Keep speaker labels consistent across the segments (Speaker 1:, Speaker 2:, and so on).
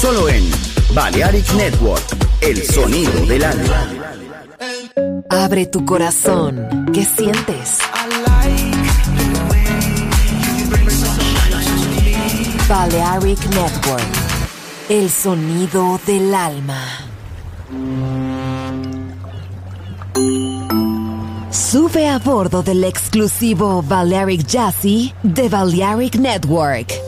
Speaker 1: Solo en Balearic Network, el sonido del alma.
Speaker 2: Abre tu corazón. ¿Qué sientes? Balearic Network, el sonido del alma. Sube a bordo del exclusivo Balearic Jazzy de Balearic Network.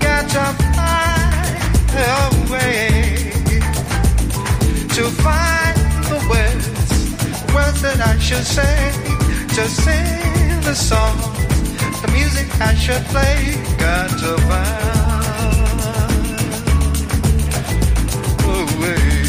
Speaker 3: Gotta find a way to find the words, words that I should say, to sing the song, the music I should play. Got to find a way.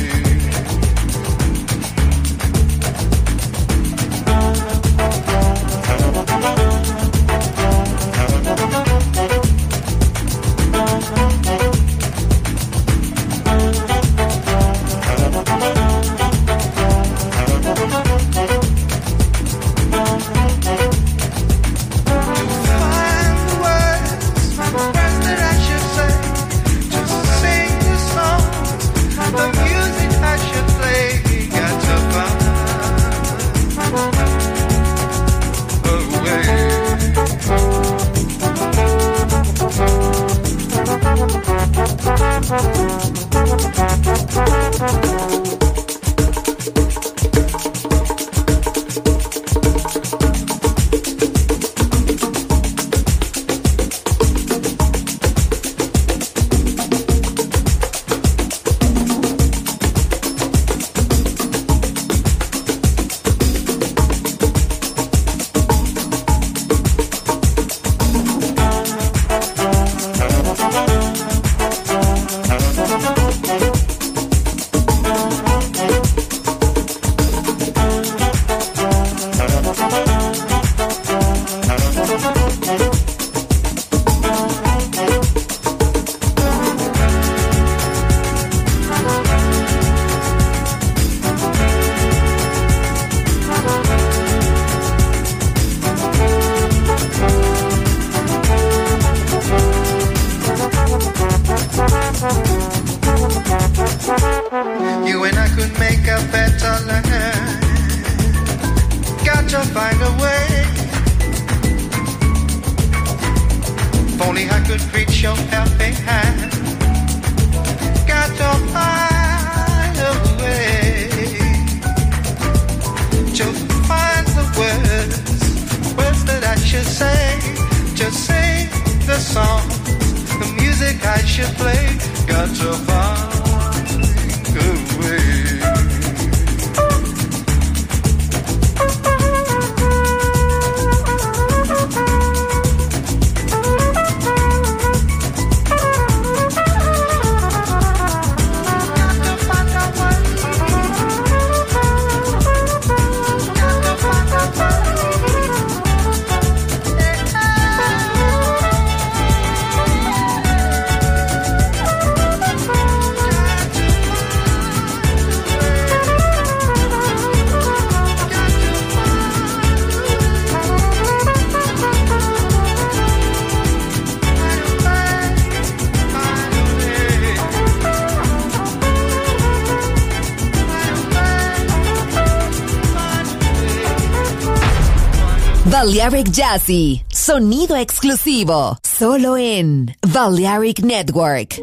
Speaker 4: Balearic Jazzy, sonido exclusivo, solo en Balearic Network.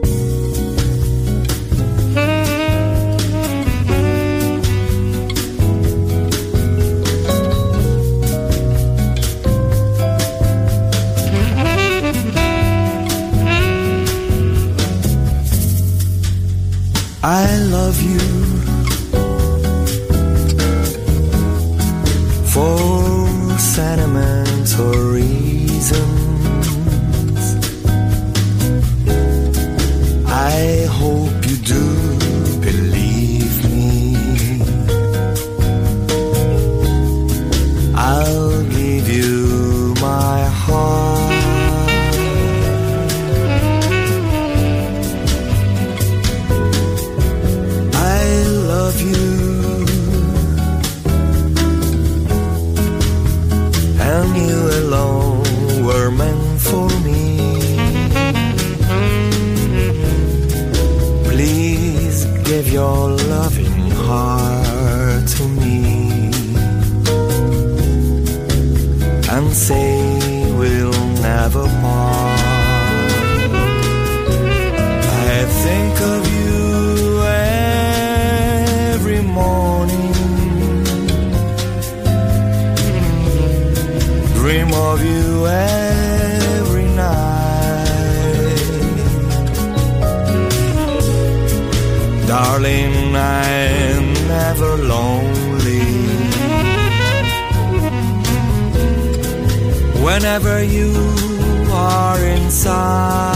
Speaker 5: I love you. Whenever you are inside,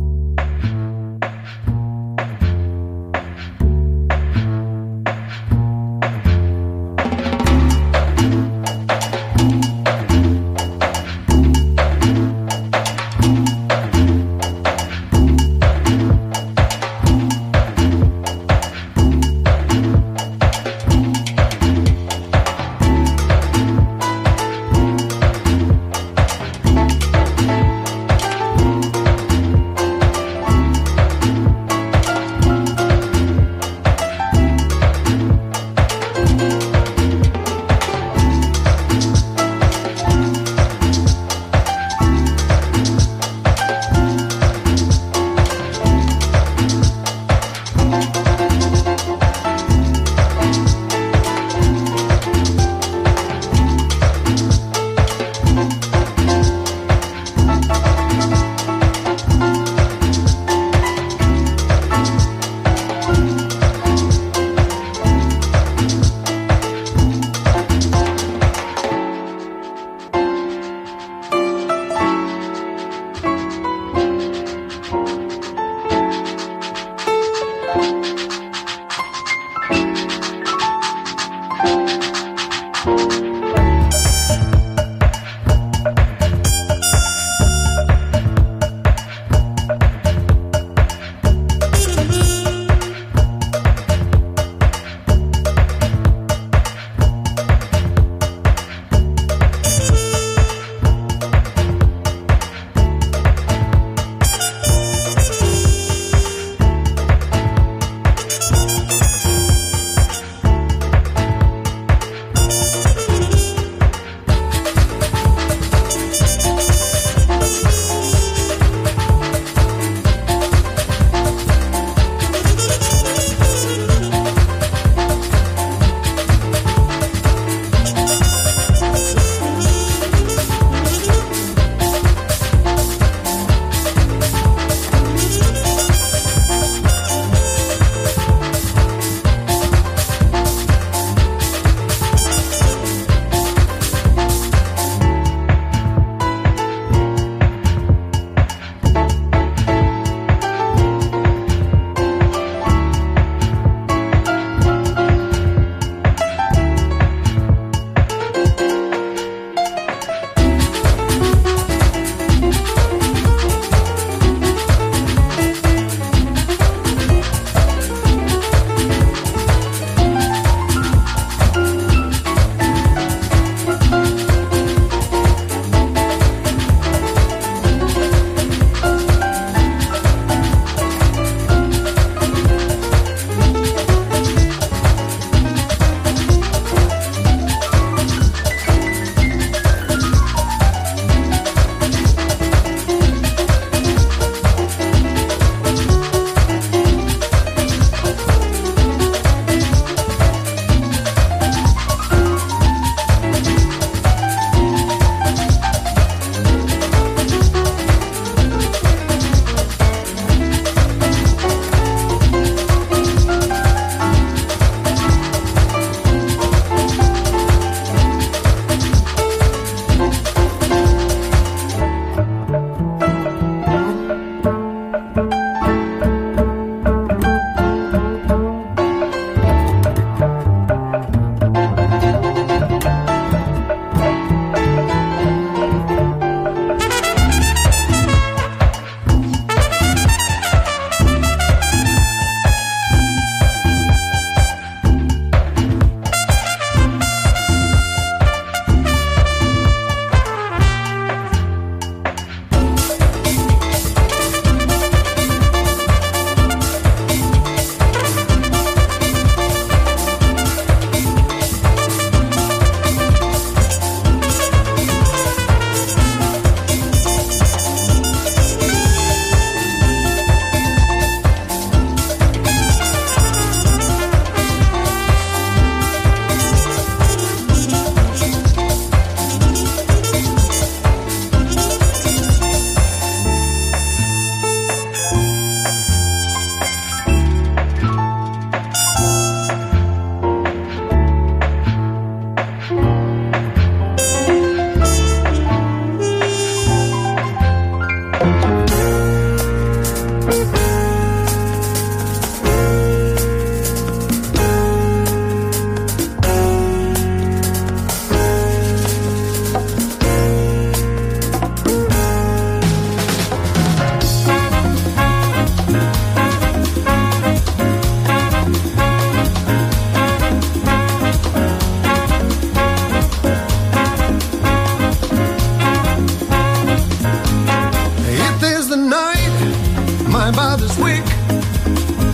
Speaker 5: my mother's weak.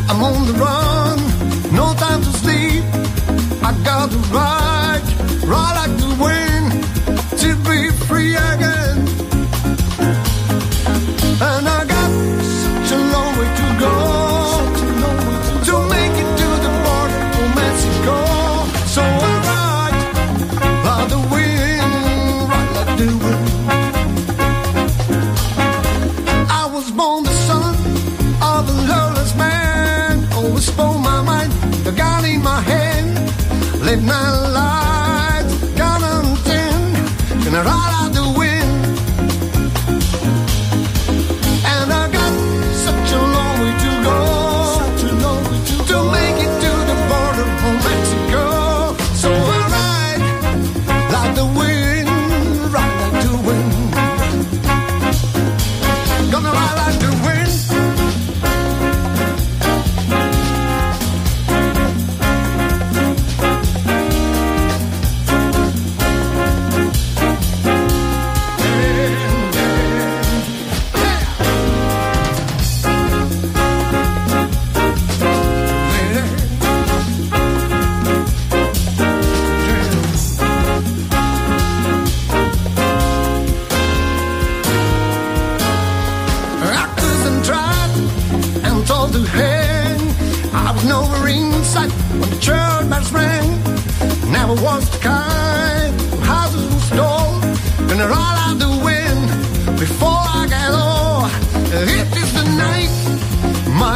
Speaker 5: I'm on the run, no time to sleep. I gotta ride, ride.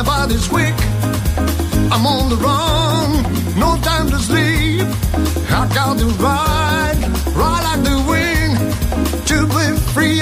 Speaker 5: my body's weak. I'm on the run, no time to sleep. I got to ride, ride like the wind to be free.